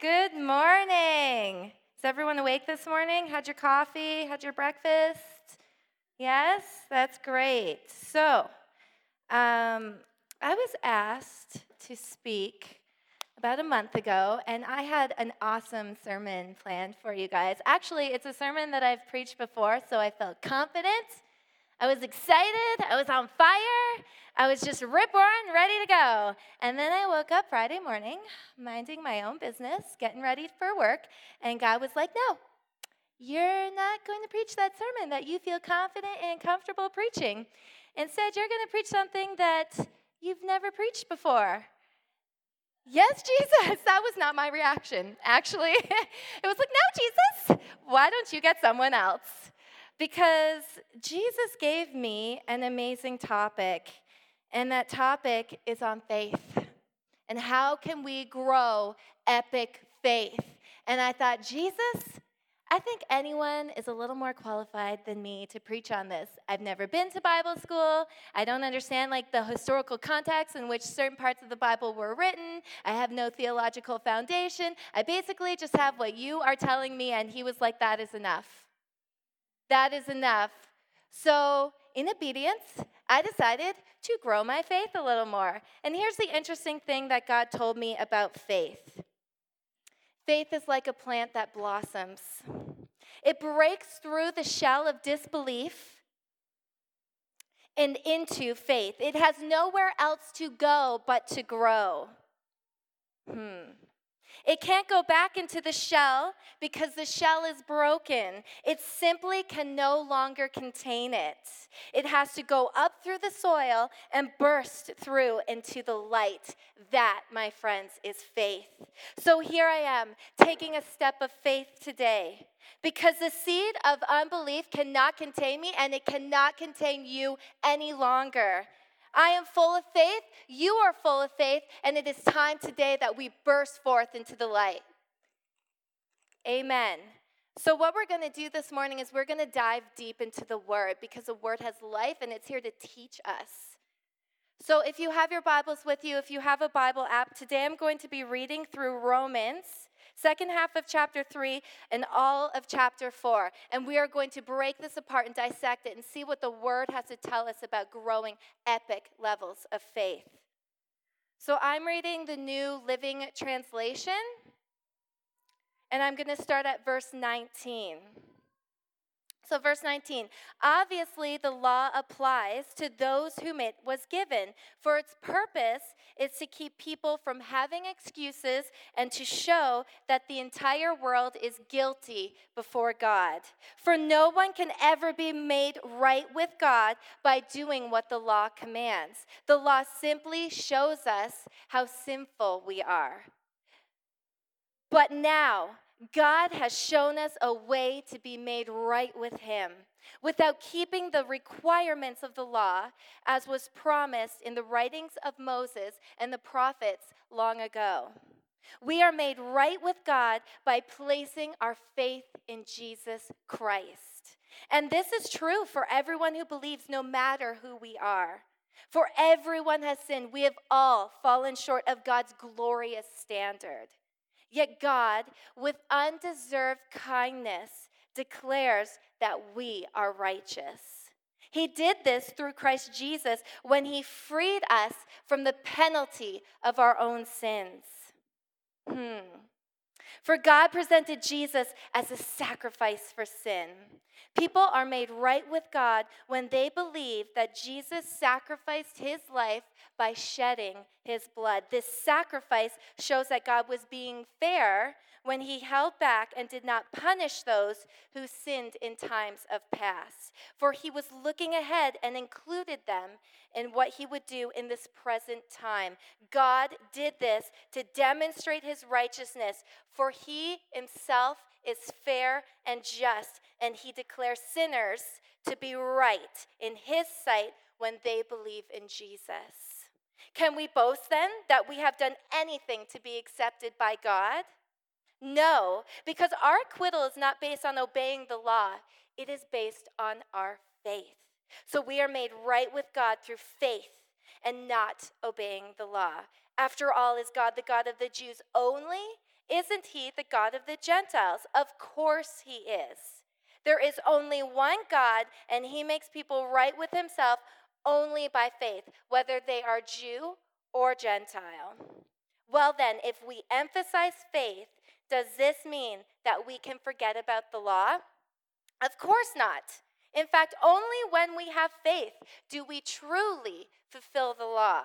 Good morning. Is everyone awake this morning? Had your coffee? Had your breakfast? Yes, that's great. So, um, I was asked to speak about a month ago, and I had an awesome sermon planned for you guys. Actually, it's a sermon that I've preached before, so I felt confident. I was excited. I was on fire. I was just rip roaring, ready to go. And then I woke up Friday morning, minding my own business, getting ready for work, and God was like, No, you're not going to preach that sermon that you feel confident and comfortable preaching. Instead, you're going to preach something that you've never preached before. Yes, Jesus. That was not my reaction, actually. it was like, No, Jesus, why don't you get someone else? Because Jesus gave me an amazing topic, and that topic is on faith. And how can we grow epic faith? And I thought, Jesus, I think anyone is a little more qualified than me to preach on this. I've never been to Bible school. I don't understand like the historical context in which certain parts of the Bible were written. I have no theological foundation. I basically just have what you are telling me and he was like that is enough. That is enough. So, in obedience, I decided to grow my faith a little more. And here's the interesting thing that God told me about faith. Faith is like a plant that blossoms. It breaks through the shell of disbelief and into faith. It has nowhere else to go but to grow. Hmm. It can't go back into the shell because the shell is broken. It simply can no longer contain it. It has to go up through the soil and burst through into the light. That, my friends, is faith. So here I am taking a step of faith today because the seed of unbelief cannot contain me and it cannot contain you any longer. I am full of faith. You are full of faith. And it is time today that we burst forth into the light. Amen. So, what we're going to do this morning is we're going to dive deep into the Word because the Word has life and it's here to teach us. So, if you have your Bibles with you, if you have a Bible app, today I'm going to be reading through Romans second half of chapter 3 and all of chapter 4. And we are going to break this apart and dissect it and see what the word has to tell us about growing epic levels of faith. So I'm reading the New Living Translation, and I'm going to start at verse 19. So, verse 19 obviously, the law applies to those whom it was given, for its purpose is to keep people from having excuses and to show that the entire world is guilty before God. For no one can ever be made right with God by doing what the law commands. The law simply shows us how sinful we are. But now, God has shown us a way to be made right with Him without keeping the requirements of the law, as was promised in the writings of Moses and the prophets long ago. We are made right with God by placing our faith in Jesus Christ. And this is true for everyone who believes, no matter who we are. For everyone has sinned. We have all fallen short of God's glorious standard. Yet God, with undeserved kindness, declares that we are righteous. He did this through Christ Jesus when he freed us from the penalty of our own sins. Hmm. For God presented Jesus as a sacrifice for sin. People are made right with God when they believe that Jesus sacrificed his life by shedding his blood. This sacrifice shows that God was being fair when he held back and did not punish those who sinned in times of past. For he was looking ahead and included them in what he would do in this present time. God did this to demonstrate his righteousness, for he himself is fair and just, and he declares sinners to be right in his sight when they believe in Jesus. Can we boast then that we have done anything to be accepted by God? No, because our acquittal is not based on obeying the law, it is based on our faith. So we are made right with God through faith and not obeying the law. After all, is God the God of the Jews only? Isn't he the God of the Gentiles? Of course he is. There is only one God, and he makes people right with himself only by faith, whether they are Jew or Gentile. Well, then, if we emphasize faith, does this mean that we can forget about the law? Of course not. In fact, only when we have faith do we truly fulfill the law.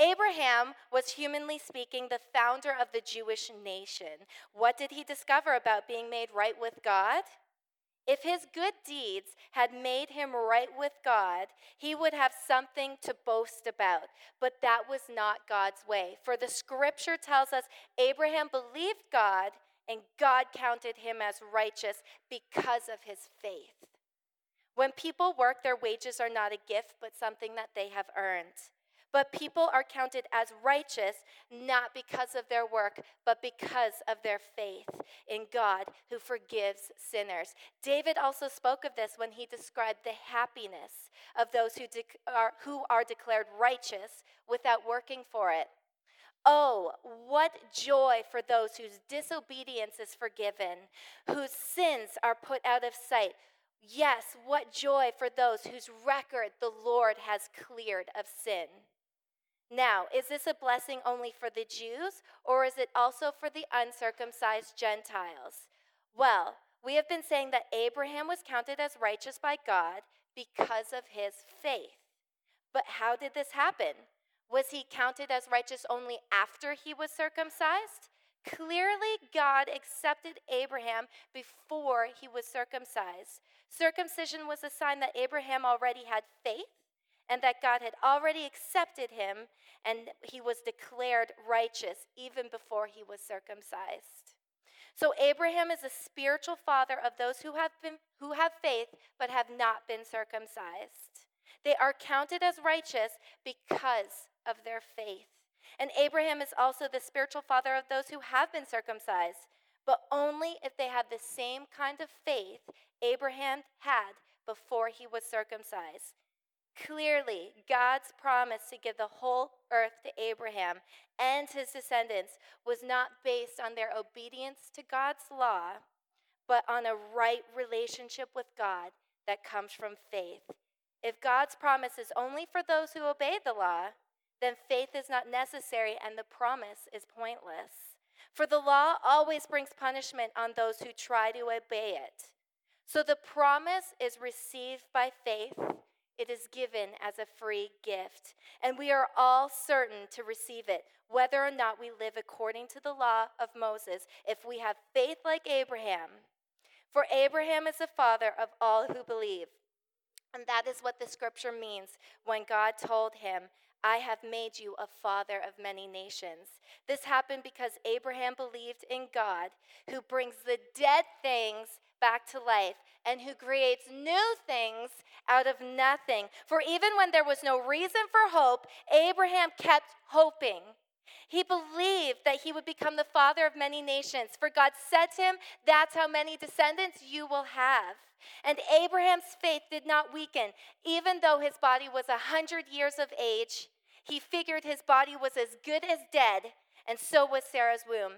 Abraham was, humanly speaking, the founder of the Jewish nation. What did he discover about being made right with God? If his good deeds had made him right with God, he would have something to boast about. But that was not God's way. For the scripture tells us Abraham believed God, and God counted him as righteous because of his faith. When people work, their wages are not a gift, but something that they have earned. But people are counted as righteous not because of their work, but because of their faith in God who forgives sinners. David also spoke of this when he described the happiness of those who, de- are, who are declared righteous without working for it. Oh, what joy for those whose disobedience is forgiven, whose sins are put out of sight. Yes, what joy for those whose record the Lord has cleared of sin. Now, is this a blessing only for the Jews, or is it also for the uncircumcised Gentiles? Well, we have been saying that Abraham was counted as righteous by God because of his faith. But how did this happen? Was he counted as righteous only after he was circumcised? Clearly, God accepted Abraham before he was circumcised. Circumcision was a sign that Abraham already had faith and that God had already accepted him and he was declared righteous even before he was circumcised. So Abraham is a spiritual father of those who have been who have faith but have not been circumcised. They are counted as righteous because of their faith. And Abraham is also the spiritual father of those who have been circumcised, but only if they have the same kind of faith Abraham had before he was circumcised. Clearly, God's promise to give the whole earth to Abraham and his descendants was not based on their obedience to God's law, but on a right relationship with God that comes from faith. If God's promise is only for those who obey the law, then faith is not necessary and the promise is pointless. For the law always brings punishment on those who try to obey it. So the promise is received by faith it is given as a free gift, and we are all certain to receive it, whether or not we live according to the law of Moses, if we have faith like Abraham. For Abraham is the father of all who believe. And that is what the scripture means when God told him, I have made you a father of many nations. This happened because Abraham believed in God, who brings the dead things back to life and who creates new things out of nothing. For even when there was no reason for hope, Abraham kept hoping. He believed that he would become the father of many nations. For God said to him, That's how many descendants you will have. And Abraham's faith did not weaken. Even though his body was a hundred years of age, he figured his body was as good as dead, and so was Sarah's womb.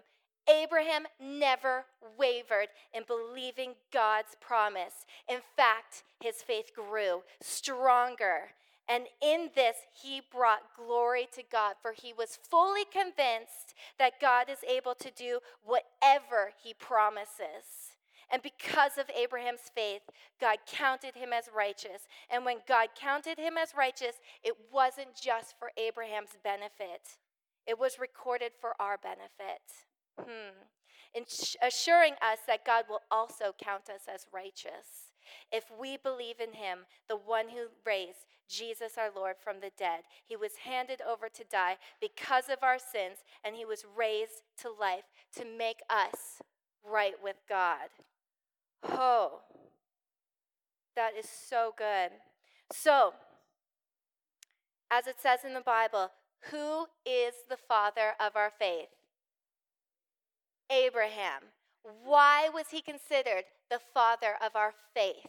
Abraham never wavered in believing God's promise. In fact, his faith grew stronger. And in this, he brought glory to God, for he was fully convinced that God is able to do whatever he promises. And because of Abraham's faith, God counted him as righteous. And when God counted him as righteous, it wasn't just for Abraham's benefit, it was recorded for our benefit. Hmm. Assuring us that God will also count us as righteous. If we believe in him, the one who raised Jesus our Lord from the dead, he was handed over to die because of our sins, and he was raised to life to make us right with God. Oh, that is so good. So, as it says in the Bible, who is the father of our faith? Abraham. Why was he considered the father of our faith?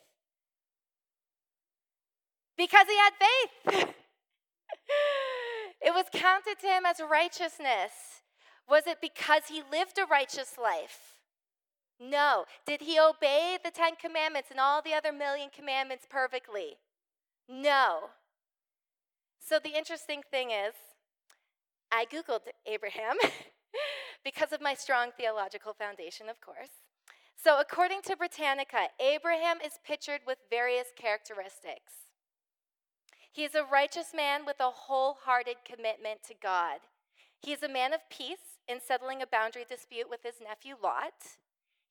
Because he had faith. it was counted to him as righteousness. Was it because he lived a righteous life? No. Did he obey the Ten Commandments and all the other million commandments perfectly? No. So the interesting thing is, I Googled Abraham because of my strong theological foundation, of course. So, according to Britannica, Abraham is pictured with various characteristics. He is a righteous man with a wholehearted commitment to God. He is a man of peace in settling a boundary dispute with his nephew Lot.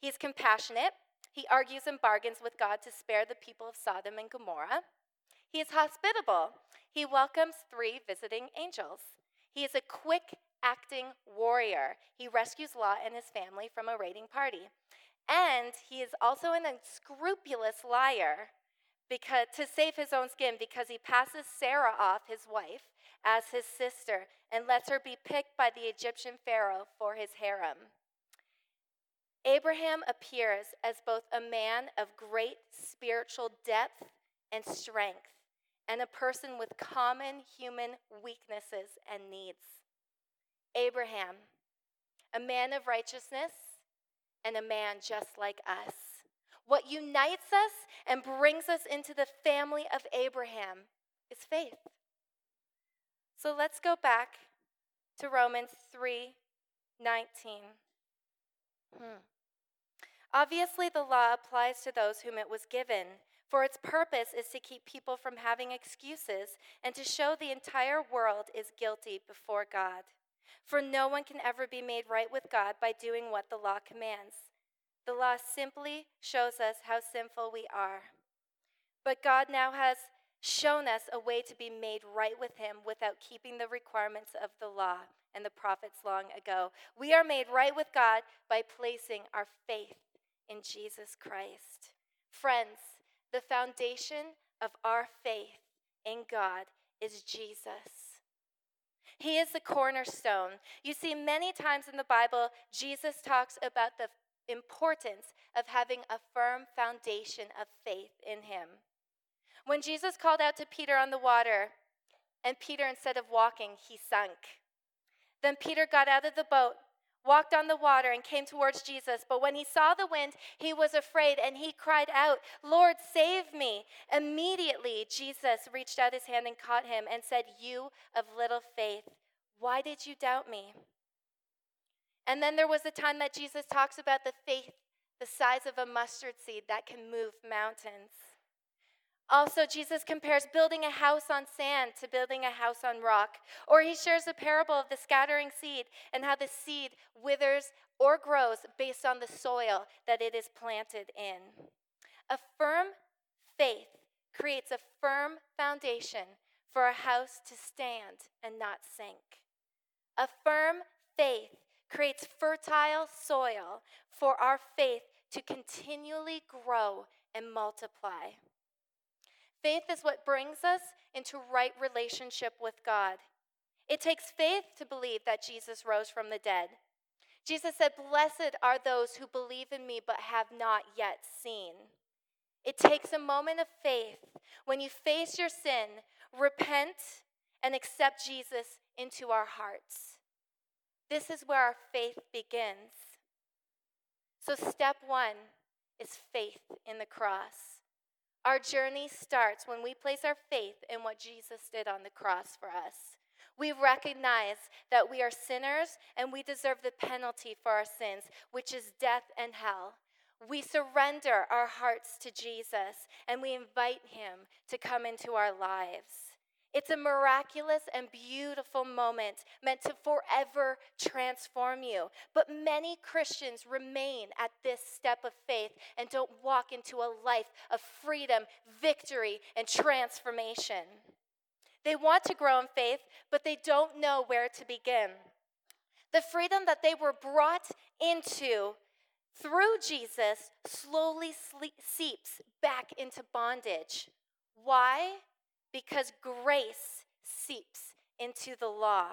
He is compassionate. He argues and bargains with God to spare the people of Sodom and Gomorrah. He is hospitable. He welcomes three visiting angels. He is a quick acting warrior. He rescues Lot and his family from a raiding party. And he is also an unscrupulous liar because, to save his own skin because he passes Sarah off, his wife, as his sister and lets her be picked by the Egyptian Pharaoh for his harem. Abraham appears as both a man of great spiritual depth and strength and a person with common human weaknesses and needs. Abraham, a man of righteousness and a man just like us. What unites us and brings us into the family of Abraham is faith. So let's go back to Romans 3 19. Hmm. Obviously, the law applies to those whom it was given, for its purpose is to keep people from having excuses and to show the entire world is guilty before God. For no one can ever be made right with God by doing what the law commands. The law simply shows us how sinful we are. But God now has shown us a way to be made right with Him without keeping the requirements of the law and the prophets long ago. We are made right with God by placing our faith in Jesus Christ. Friends, the foundation of our faith in God is Jesus. He is the cornerstone. You see, many times in the Bible, Jesus talks about the importance of having a firm foundation of faith in him. When Jesus called out to Peter on the water, and Peter, instead of walking, he sunk. Then Peter got out of the boat, walked on the water, and came towards Jesus. But when he saw the wind, he was afraid, and he cried out, Lord, save me. Immediately, Jesus reached out his hand and caught him and said, You of little faith, why did you doubt me? And then there was a time that Jesus talks about the faith the size of a mustard seed that can move mountains. Also, Jesus compares building a house on sand to building a house on rock. Or he shares a parable of the scattering seed and how the seed withers or grows based on the soil that it is planted in. A firm faith creates a firm foundation for a house to stand and not sink. A firm faith creates fertile soil for our faith to continually grow and multiply. Faith is what brings us into right relationship with God. It takes faith to believe that Jesus rose from the dead. Jesus said, Blessed are those who believe in me but have not yet seen. It takes a moment of faith when you face your sin, repent, and accept Jesus into our hearts. This is where our faith begins. So, step one is faith in the cross. Our journey starts when we place our faith in what Jesus did on the cross for us. We recognize that we are sinners and we deserve the penalty for our sins, which is death and hell. We surrender our hearts to Jesus and we invite him to come into our lives. It's a miraculous and beautiful moment meant to forever transform you. But many Christians remain at this step of faith and don't walk into a life of freedom, victory, and transformation. They want to grow in faith, but they don't know where to begin. The freedom that they were brought into through Jesus slowly seeps back into bondage. Why? Because grace seeps into the law.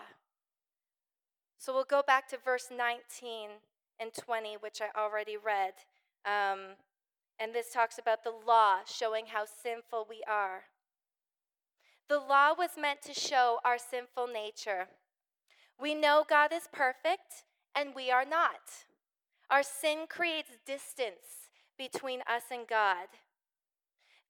So we'll go back to verse 19 and 20, which I already read. Um, and this talks about the law showing how sinful we are. The law was meant to show our sinful nature. We know God is perfect and we are not. Our sin creates distance between us and God.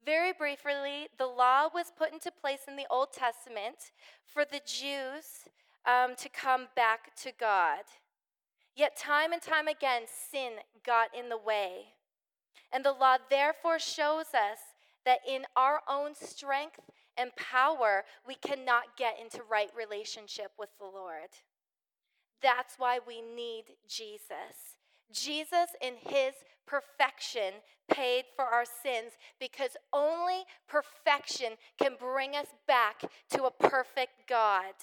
Very briefly, the law was put into place in the Old Testament for the Jews um, to come back to God. Yet, time and time again, sin got in the way. And the law therefore shows us that in our own strength and power, we cannot get into right relationship with the Lord. That's why we need Jesus. Jesus, in his perfection, paid for our sins because only perfection can bring us back to a perfect God.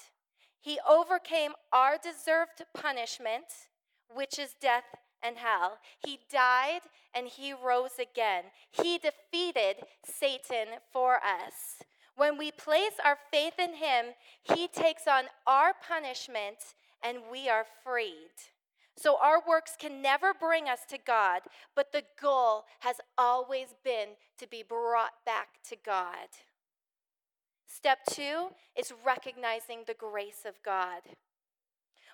He overcame our deserved punishment, which is death and hell. He died and he rose again. He defeated Satan for us. When we place our faith in him, he takes on our punishment and we are freed. So our works can never bring us to God, but the goal has always been to be brought back to God. Step two is recognizing the grace of God.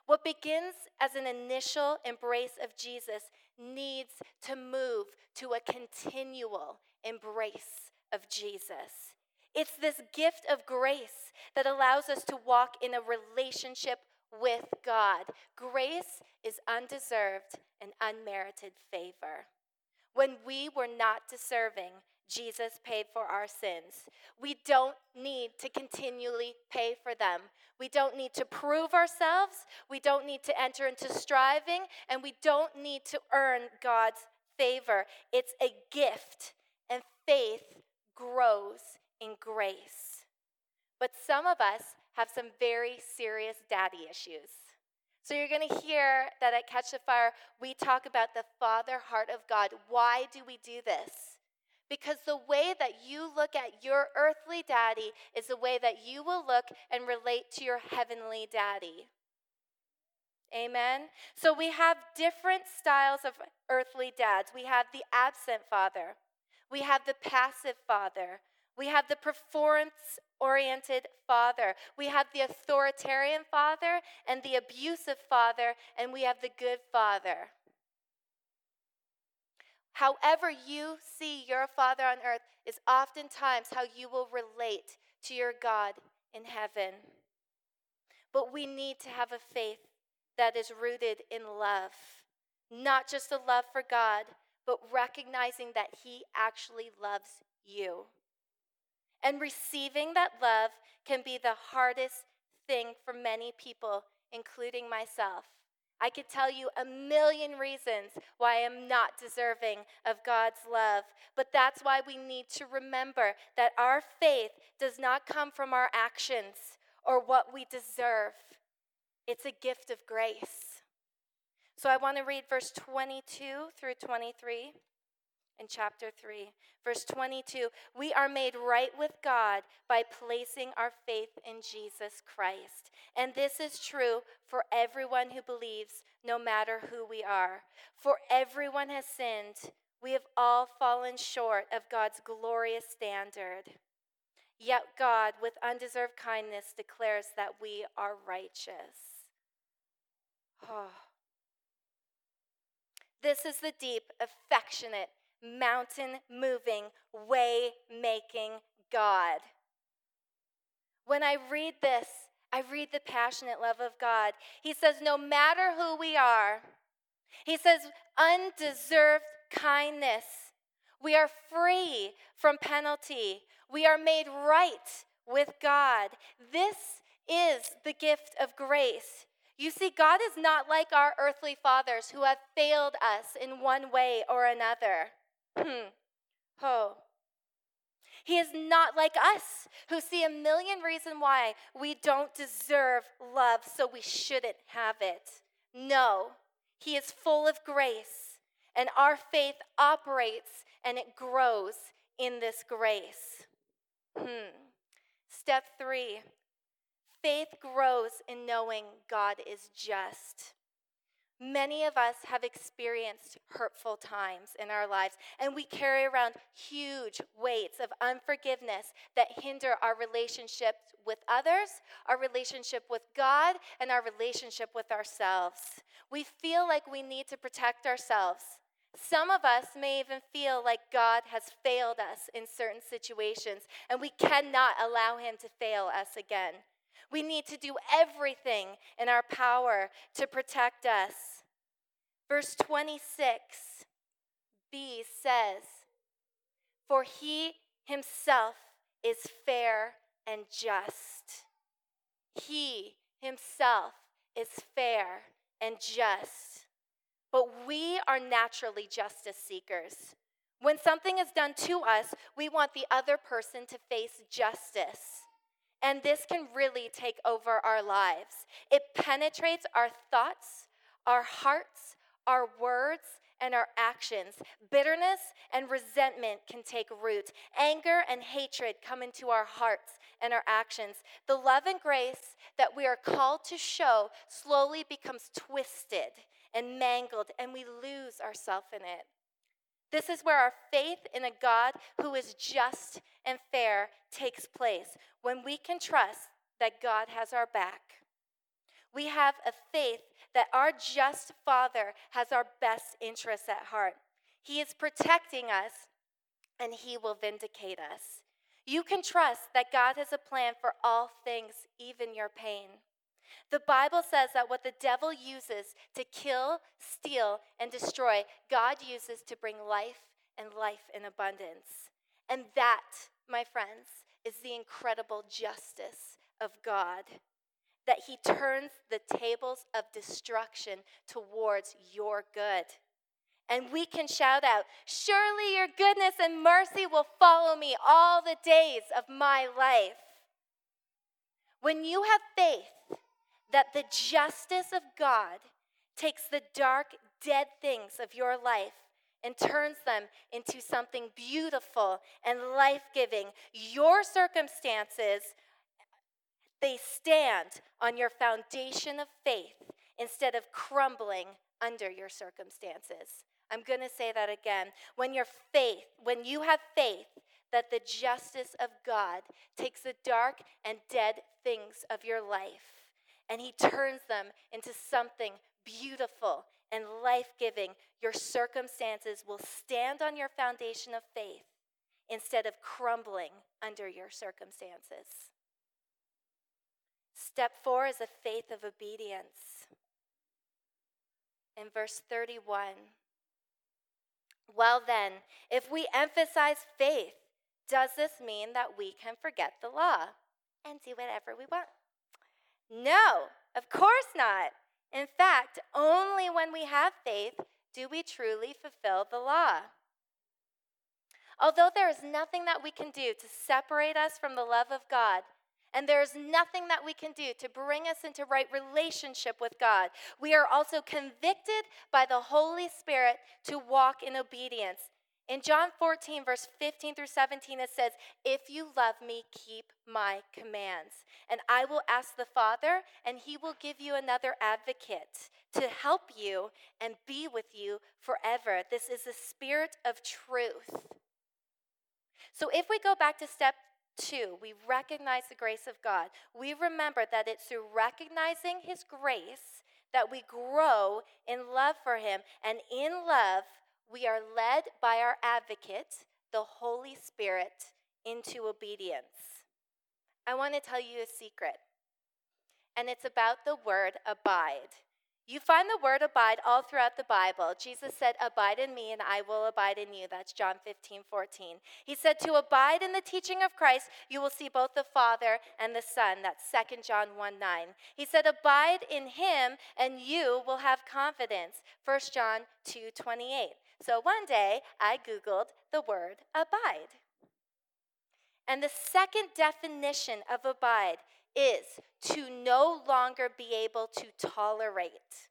What begins as an initial embrace of Jesus needs to move to a continual embrace of Jesus. It's this gift of grace that allows us to walk in a relationship with God. Grace is undeserved and unmerited favor. When we were not deserving, Jesus paid for our sins. We don't need to continually pay for them. We don't need to prove ourselves. We don't need to enter into striving, and we don't need to earn God's favor. It's a gift, and faith grows in grace. But some of us have some very serious daddy issues. So you're going to hear that at Catch the Fire, we talk about the father heart of God. Why do we do this? Because the way that you look at your earthly daddy is the way that you will look and relate to your heavenly daddy. Amen. So we have different styles of earthly dads. We have the absent father, we have the passive father, we have the performance oriented father, we have the authoritarian father and the abusive father, and we have the good father. However, you see your Father on earth is oftentimes how you will relate to your God in heaven. But we need to have a faith that is rooted in love, not just a love for God, but recognizing that He actually loves you. And receiving that love can be the hardest thing for many people, including myself. I could tell you a million reasons why I'm not deserving of God's love, but that's why we need to remember that our faith does not come from our actions or what we deserve. It's a gift of grace. So I want to read verse 22 through 23 in chapter 3. Verse 22 We are made right with God by placing our faith in Jesus Christ. And this is true for everyone who believes, no matter who we are. For everyone has sinned. We have all fallen short of God's glorious standard. Yet God, with undeserved kindness, declares that we are righteous. Oh. This is the deep, affectionate, mountain moving, way making God. When I read this, I read the passionate love of God. He says, no matter who we are, He says, undeserved kindness. We are free from penalty. We are made right with God. This is the gift of grace. You see, God is not like our earthly fathers who have failed us in one way or another. Hmm. Ho. He is not like us who see a million reasons why we don't deserve love, so we shouldn't have it. No, He is full of grace, and our faith operates and it grows in this grace. Hmm. Step three faith grows in knowing God is just. Many of us have experienced hurtful times in our lives, and we carry around huge weights of unforgiveness that hinder our relationship with others, our relationship with God, and our relationship with ourselves. We feel like we need to protect ourselves. Some of us may even feel like God has failed us in certain situations, and we cannot allow Him to fail us again. We need to do everything in our power to protect us. Verse 26b says, For he himself is fair and just. He himself is fair and just. But we are naturally justice seekers. When something is done to us, we want the other person to face justice. And this can really take over our lives. It penetrates our thoughts, our hearts, our words, and our actions. Bitterness and resentment can take root. Anger and hatred come into our hearts and our actions. The love and grace that we are called to show slowly becomes twisted and mangled, and we lose ourselves in it. This is where our faith in a God who is just and fair takes place, when we can trust that God has our back. We have a faith that our just Father has our best interests at heart. He is protecting us and He will vindicate us. You can trust that God has a plan for all things, even your pain. The Bible says that what the devil uses to kill, steal, and destroy, God uses to bring life and life in abundance. And that, my friends, is the incredible justice of God. That he turns the tables of destruction towards your good. And we can shout out, Surely your goodness and mercy will follow me all the days of my life. When you have faith that the justice of God takes the dark, dead things of your life and turns them into something beautiful and life giving, your circumstances, they stand on your foundation of faith instead of crumbling under your circumstances. I'm going to say that again. When your faith, when you have faith that the justice of God takes the dark and dead things of your life and He turns them into something beautiful and life giving, your circumstances will stand on your foundation of faith instead of crumbling under your circumstances. Step four is a faith of obedience. In verse 31, well, then, if we emphasize faith, does this mean that we can forget the law and do whatever we want? No, of course not. In fact, only when we have faith do we truly fulfill the law. Although there is nothing that we can do to separate us from the love of God, and there is nothing that we can do to bring us into right relationship with God, we are also convicted by the Holy Spirit to walk in obedience in John 14, verse 15 through 17, it says, If you love me, keep my commands. And I will ask the Father, and he will give you another advocate to help you and be with you forever. This is the Spirit of truth. So if we go back to step two, we recognize the grace of God. We remember that it's through recognizing his grace that we grow in love for him. And in love, we are led by our advocate, the Holy Spirit, into obedience. I want to tell you a secret, and it's about the word abide. You find the word abide all throughout the Bible. Jesus said, Abide in me, and I will abide in you. That's John 15, 14. He said, To abide in the teaching of Christ, you will see both the Father and the Son. That's 2 John 1, 9. He said, Abide in him, and you will have confidence. 1 John 2, 28. So one day I Googled the word abide. And the second definition of abide is to no longer be able to tolerate.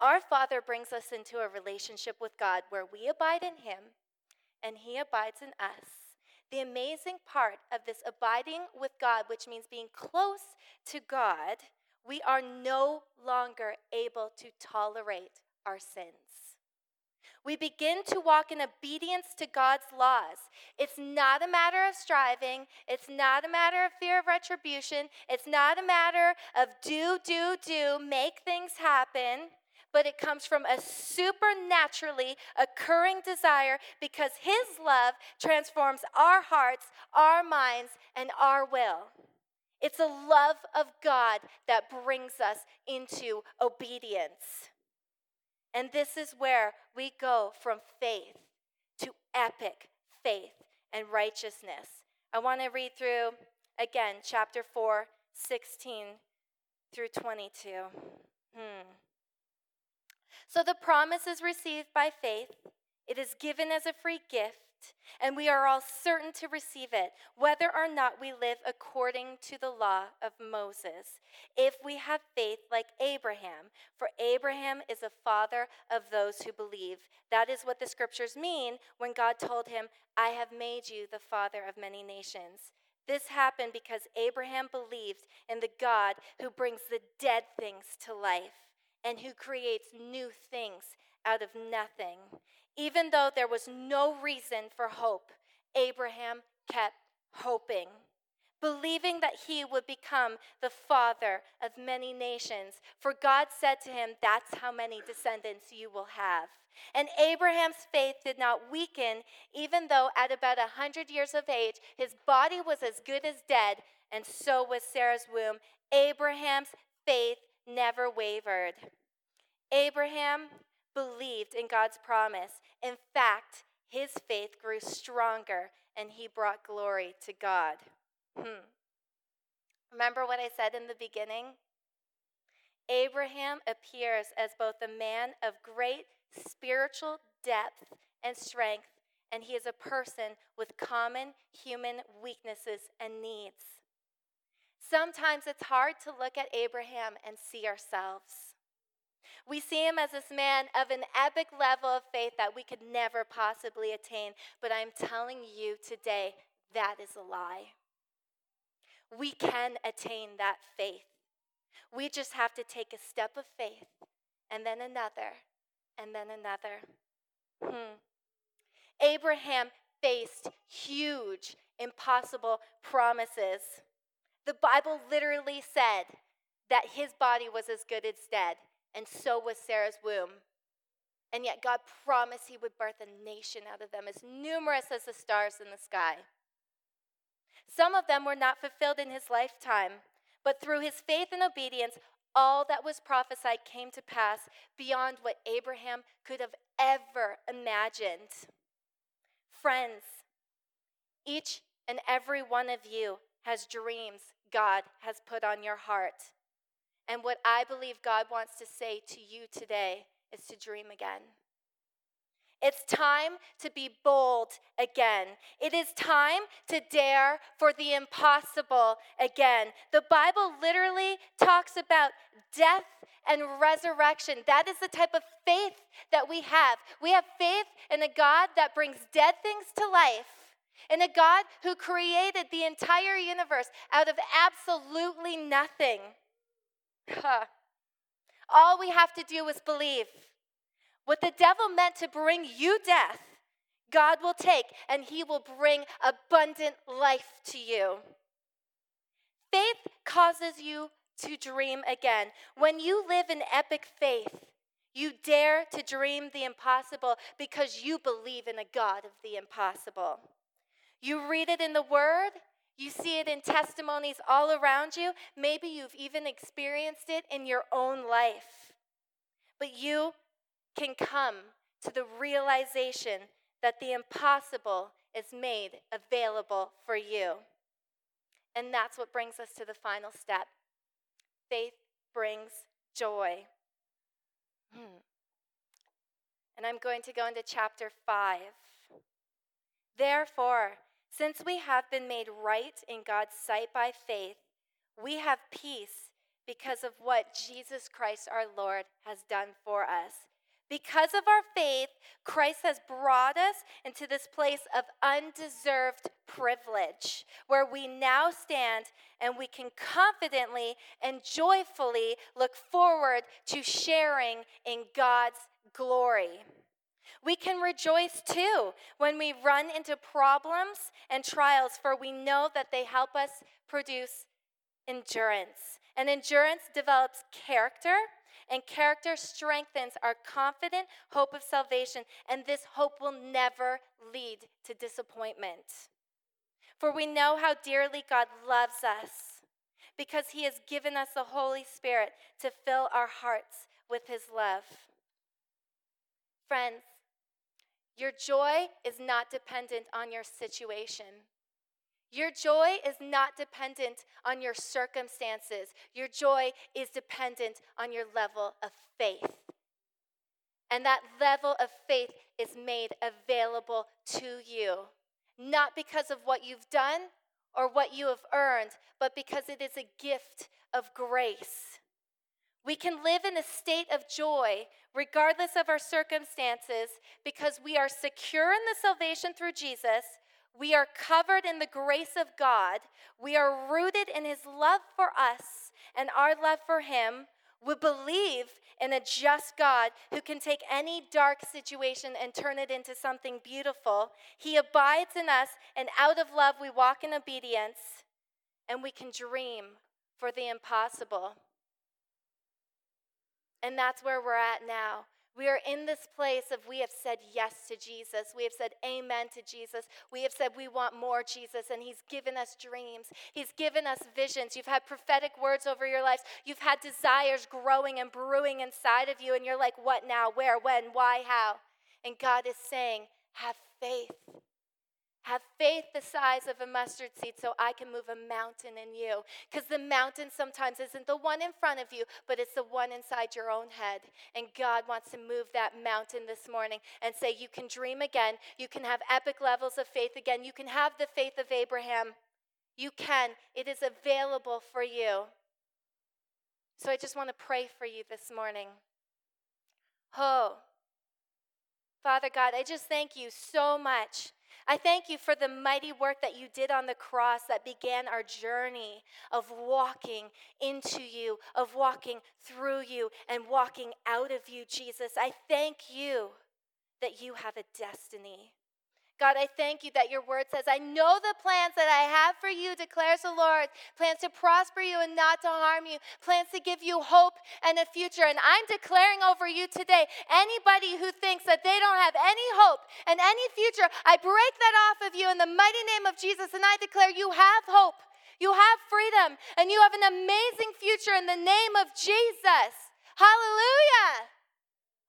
Our Father brings us into a relationship with God where we abide in Him and He abides in us. The amazing part of this abiding with God, which means being close to God, we are no longer able to tolerate our sins. We begin to walk in obedience to God's laws. It's not a matter of striving. It's not a matter of fear of retribution. It's not a matter of do, do, do, make things happen. But it comes from a supernaturally occurring desire because His love transforms our hearts, our minds, and our will. It's a love of God that brings us into obedience. And this is where we go from faith to epic faith and righteousness. I want to read through again chapter 4, 16 through 22. Hmm. So the promise is received by faith, it is given as a free gift and we are all certain to receive it, whether or not we live according to the law of Moses, if we have faith like Abraham. For Abraham is a father of those who believe. That is what the scriptures mean when God told him, I have made you the father of many nations. This happened because Abraham believed in the God who brings the dead things to life and who creates new things out of nothing. Even though there was no reason for hope, Abraham kept hoping, believing that he would become the father of many nations. For God said to him, That's how many descendants you will have. And Abraham's faith did not weaken, even though at about a hundred years of age, his body was as good as dead, and so was Sarah's womb. Abraham's faith never wavered. Abraham believed in God's promise. In fact, his faith grew stronger and he brought glory to God. Hmm. Remember what I said in the beginning? Abraham appears as both a man of great spiritual depth and strength, and he is a person with common human weaknesses and needs. Sometimes it's hard to look at Abraham and see ourselves. We see him as this man of an epic level of faith that we could never possibly attain. But I'm telling you today, that is a lie. We can attain that faith. We just have to take a step of faith and then another and then another. Hmm. Abraham faced huge, impossible promises. The Bible literally said that his body was as good as dead and so was Sarah's womb. And yet God promised he would birth a nation out of them as numerous as the stars in the sky. Some of them were not fulfilled in his lifetime, but through his faith and obedience, all that was prophesied came to pass beyond what Abraham could have ever imagined. Friends, each and every one of you has dreams God has put on your heart. And what I believe God wants to say to you today is to dream again. It's time to be bold again. It is time to dare for the impossible again. The Bible literally talks about death and resurrection. That is the type of faith that we have. We have faith in a God that brings dead things to life, in a God who created the entire universe out of absolutely nothing. All we have to do is believe. What the devil meant to bring you death, God will take and he will bring abundant life to you. Faith causes you to dream again. When you live in epic faith, you dare to dream the impossible because you believe in a God of the impossible. You read it in the Word, you see it in testimonies all around you. Maybe you've even experienced it in your own life. But you can come to the realization that the impossible is made available for you. And that's what brings us to the final step faith brings joy. Hmm. And I'm going to go into chapter 5. Therefore, since we have been made right in God's sight by faith, we have peace because of what Jesus Christ our Lord has done for us. Because of our faith, Christ has brought us into this place of undeserved privilege where we now stand and we can confidently and joyfully look forward to sharing in God's glory. We can rejoice too when we run into problems and trials, for we know that they help us produce endurance. And endurance develops character and character strengthens our confident hope of salvation, and this hope will never lead to disappointment. For we know how dearly God loves us because he has given us the Holy Spirit to fill our hearts with his love. Friends, your joy is not dependent on your situation. Your joy is not dependent on your circumstances. Your joy is dependent on your level of faith. And that level of faith is made available to you, not because of what you've done or what you have earned, but because it is a gift of grace. We can live in a state of joy regardless of our circumstances because we are secure in the salvation through Jesus we are covered in the grace of God. We are rooted in His love for us and our love for Him. We believe in a just God who can take any dark situation and turn it into something beautiful. He abides in us, and out of love, we walk in obedience, and we can dream for the impossible. And that's where we're at now. We are in this place of we have said yes to Jesus. We have said amen to Jesus. We have said we want more Jesus, and He's given us dreams. He's given us visions. You've had prophetic words over your lives. You've had desires growing and brewing inside of you, and you're like, what now? Where? When? Why? How? And God is saying, have faith. Have faith the size of a mustard seed so I can move a mountain in you. Because the mountain sometimes isn't the one in front of you, but it's the one inside your own head. And God wants to move that mountain this morning and say, You can dream again. You can have epic levels of faith again. You can have the faith of Abraham. You can. It is available for you. So I just want to pray for you this morning. Oh, Father God, I just thank you so much I thank you for the mighty work that you did on the cross that began our journey of walking into you, of walking through you, and walking out of you, Jesus. I thank you that you have a destiny. God, I thank you that your word says, I know the plans that I have for you, declares the Lord plans to prosper you and not to harm you, plans to give you hope and a future. And I'm declaring over you today anybody who thinks that they don't have any hope and any future, I break that off of you in the mighty name of Jesus. And I declare you have hope, you have freedom, and you have an amazing future in the name of Jesus. Hallelujah.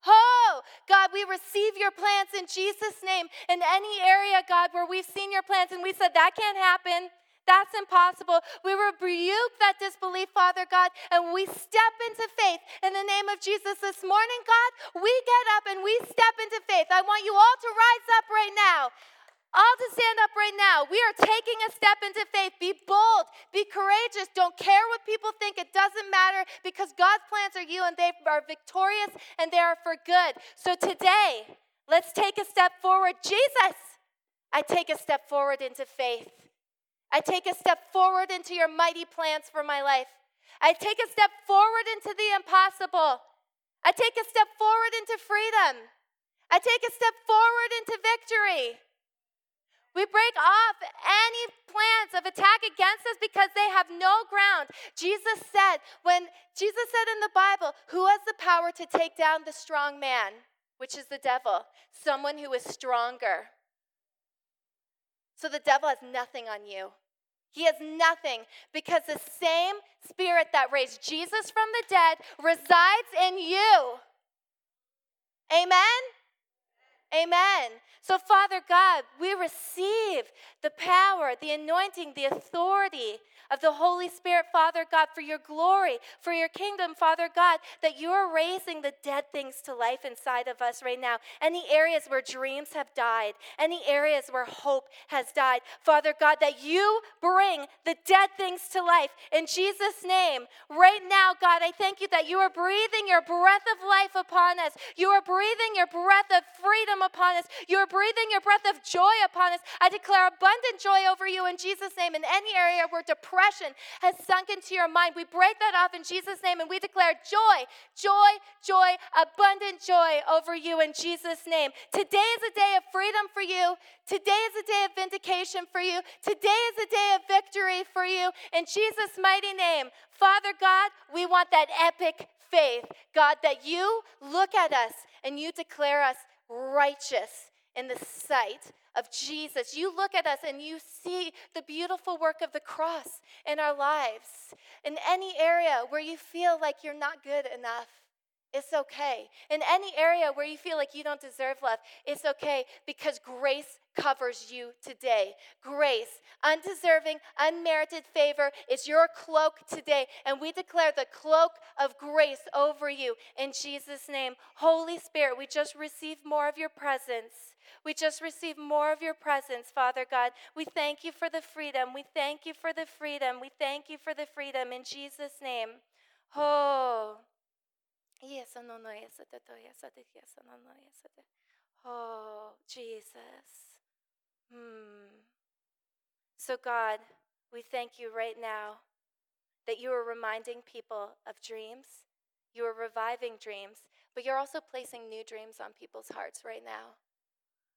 Oh, God, we receive your plans in Jesus' name. In any area, God, where we've seen your plans and we said, that can't happen. That's impossible. We rebuke that disbelief, Father God, and we step into faith in the name of Jesus this morning, God. We get up and we step into faith. I want you all to rise up right now. All to stand up right now. We are taking a step into faith. Be bold, be courageous. Don't care what people think. It doesn't matter because God's plans are you and they are victorious and they are for good. So today, let's take a step forward. Jesus, I take a step forward into faith. I take a step forward into your mighty plans for my life. I take a step forward into the impossible. I take a step forward into freedom. I take a step forward into victory. We break off any plans of attack against us because they have no ground. Jesus said, when Jesus said in the Bible, who has the power to take down the strong man, which is the devil? Someone who is stronger. So the devil has nothing on you. He has nothing because the same spirit that raised Jesus from the dead resides in you. Amen? Amen. So, Father God, we receive the power, the anointing, the authority of the Holy Spirit, Father God, for your glory, for your kingdom, Father God, that you are raising the dead things to life inside of us right now. Any areas where dreams have died, any areas where hope has died, Father God, that you bring the dead things to life in Jesus' name. Right now, God, I thank you that you are breathing your breath of life upon us. You are breathing your breath of freedom upon us. You are breathing your breath of joy upon us. I declare abundant joy over you in Jesus' name in any area where depression has sunk into your mind. We break that off in Jesus' name and we declare joy, joy, joy, abundant joy over you in Jesus' name. Today is a day of freedom for you. Today is a day of vindication for you. Today is a day of victory for you. In Jesus' mighty name, Father God, we want that epic faith. God, that you look at us and you declare us righteous in the sight of Jesus. You look at us and you see the beautiful work of the cross in our lives. In any area where you feel like you're not good enough, it's okay. In any area where you feel like you don't deserve love, it's okay because grace covers you today. Grace, undeserving, unmerited favor is your cloak today. And we declare the cloak of grace over you in Jesus' name. Holy Spirit, we just receive more of your presence. We just receive more of your presence, Father God. We thank you for the freedom. We thank you for the freedom. We thank you for the freedom in Jesus' name. Oh. Yes, I don't know yes. no, no, yes, no. Oh, Jesus. Hmm. So, God, we thank you right now that you are reminding people of dreams. You are reviving dreams, but you're also placing new dreams on people's hearts right now.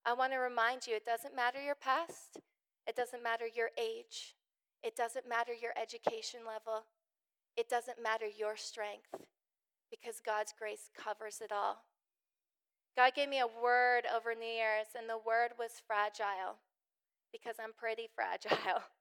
I want to remind you it doesn't matter your past, it doesn't matter your age, it doesn't matter your education level, it doesn't matter your strength, because God's grace covers it all. God gave me a word over New Year's, and the word was fragile, because I'm pretty fragile.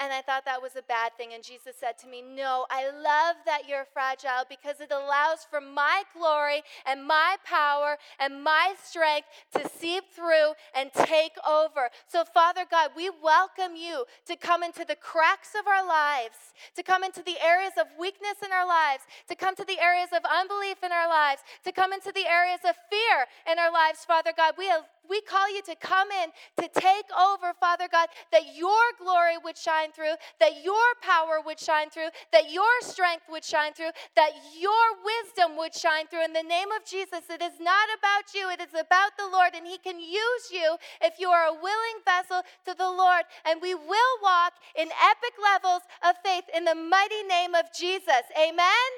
And I thought that was a bad thing. And Jesus said to me, No, I love that you're fragile because it allows for my glory and my power and my strength to seep through and take over. So, Father God, we welcome you to come into the cracks of our lives, to come into the areas of weakness in our lives, to come to the areas of unbelief in our lives, to come into the areas of fear in our lives, Father God. We we call you to come in to take over, Father God, that your glory would shine through, that your power would shine through, that your strength would shine through, that your wisdom would shine through. In the name of Jesus, it is not about you, it is about the Lord, and He can use you if you are a willing vessel to the Lord. And we will walk in epic levels of faith in the mighty name of Jesus. Amen.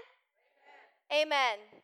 Amen. Amen.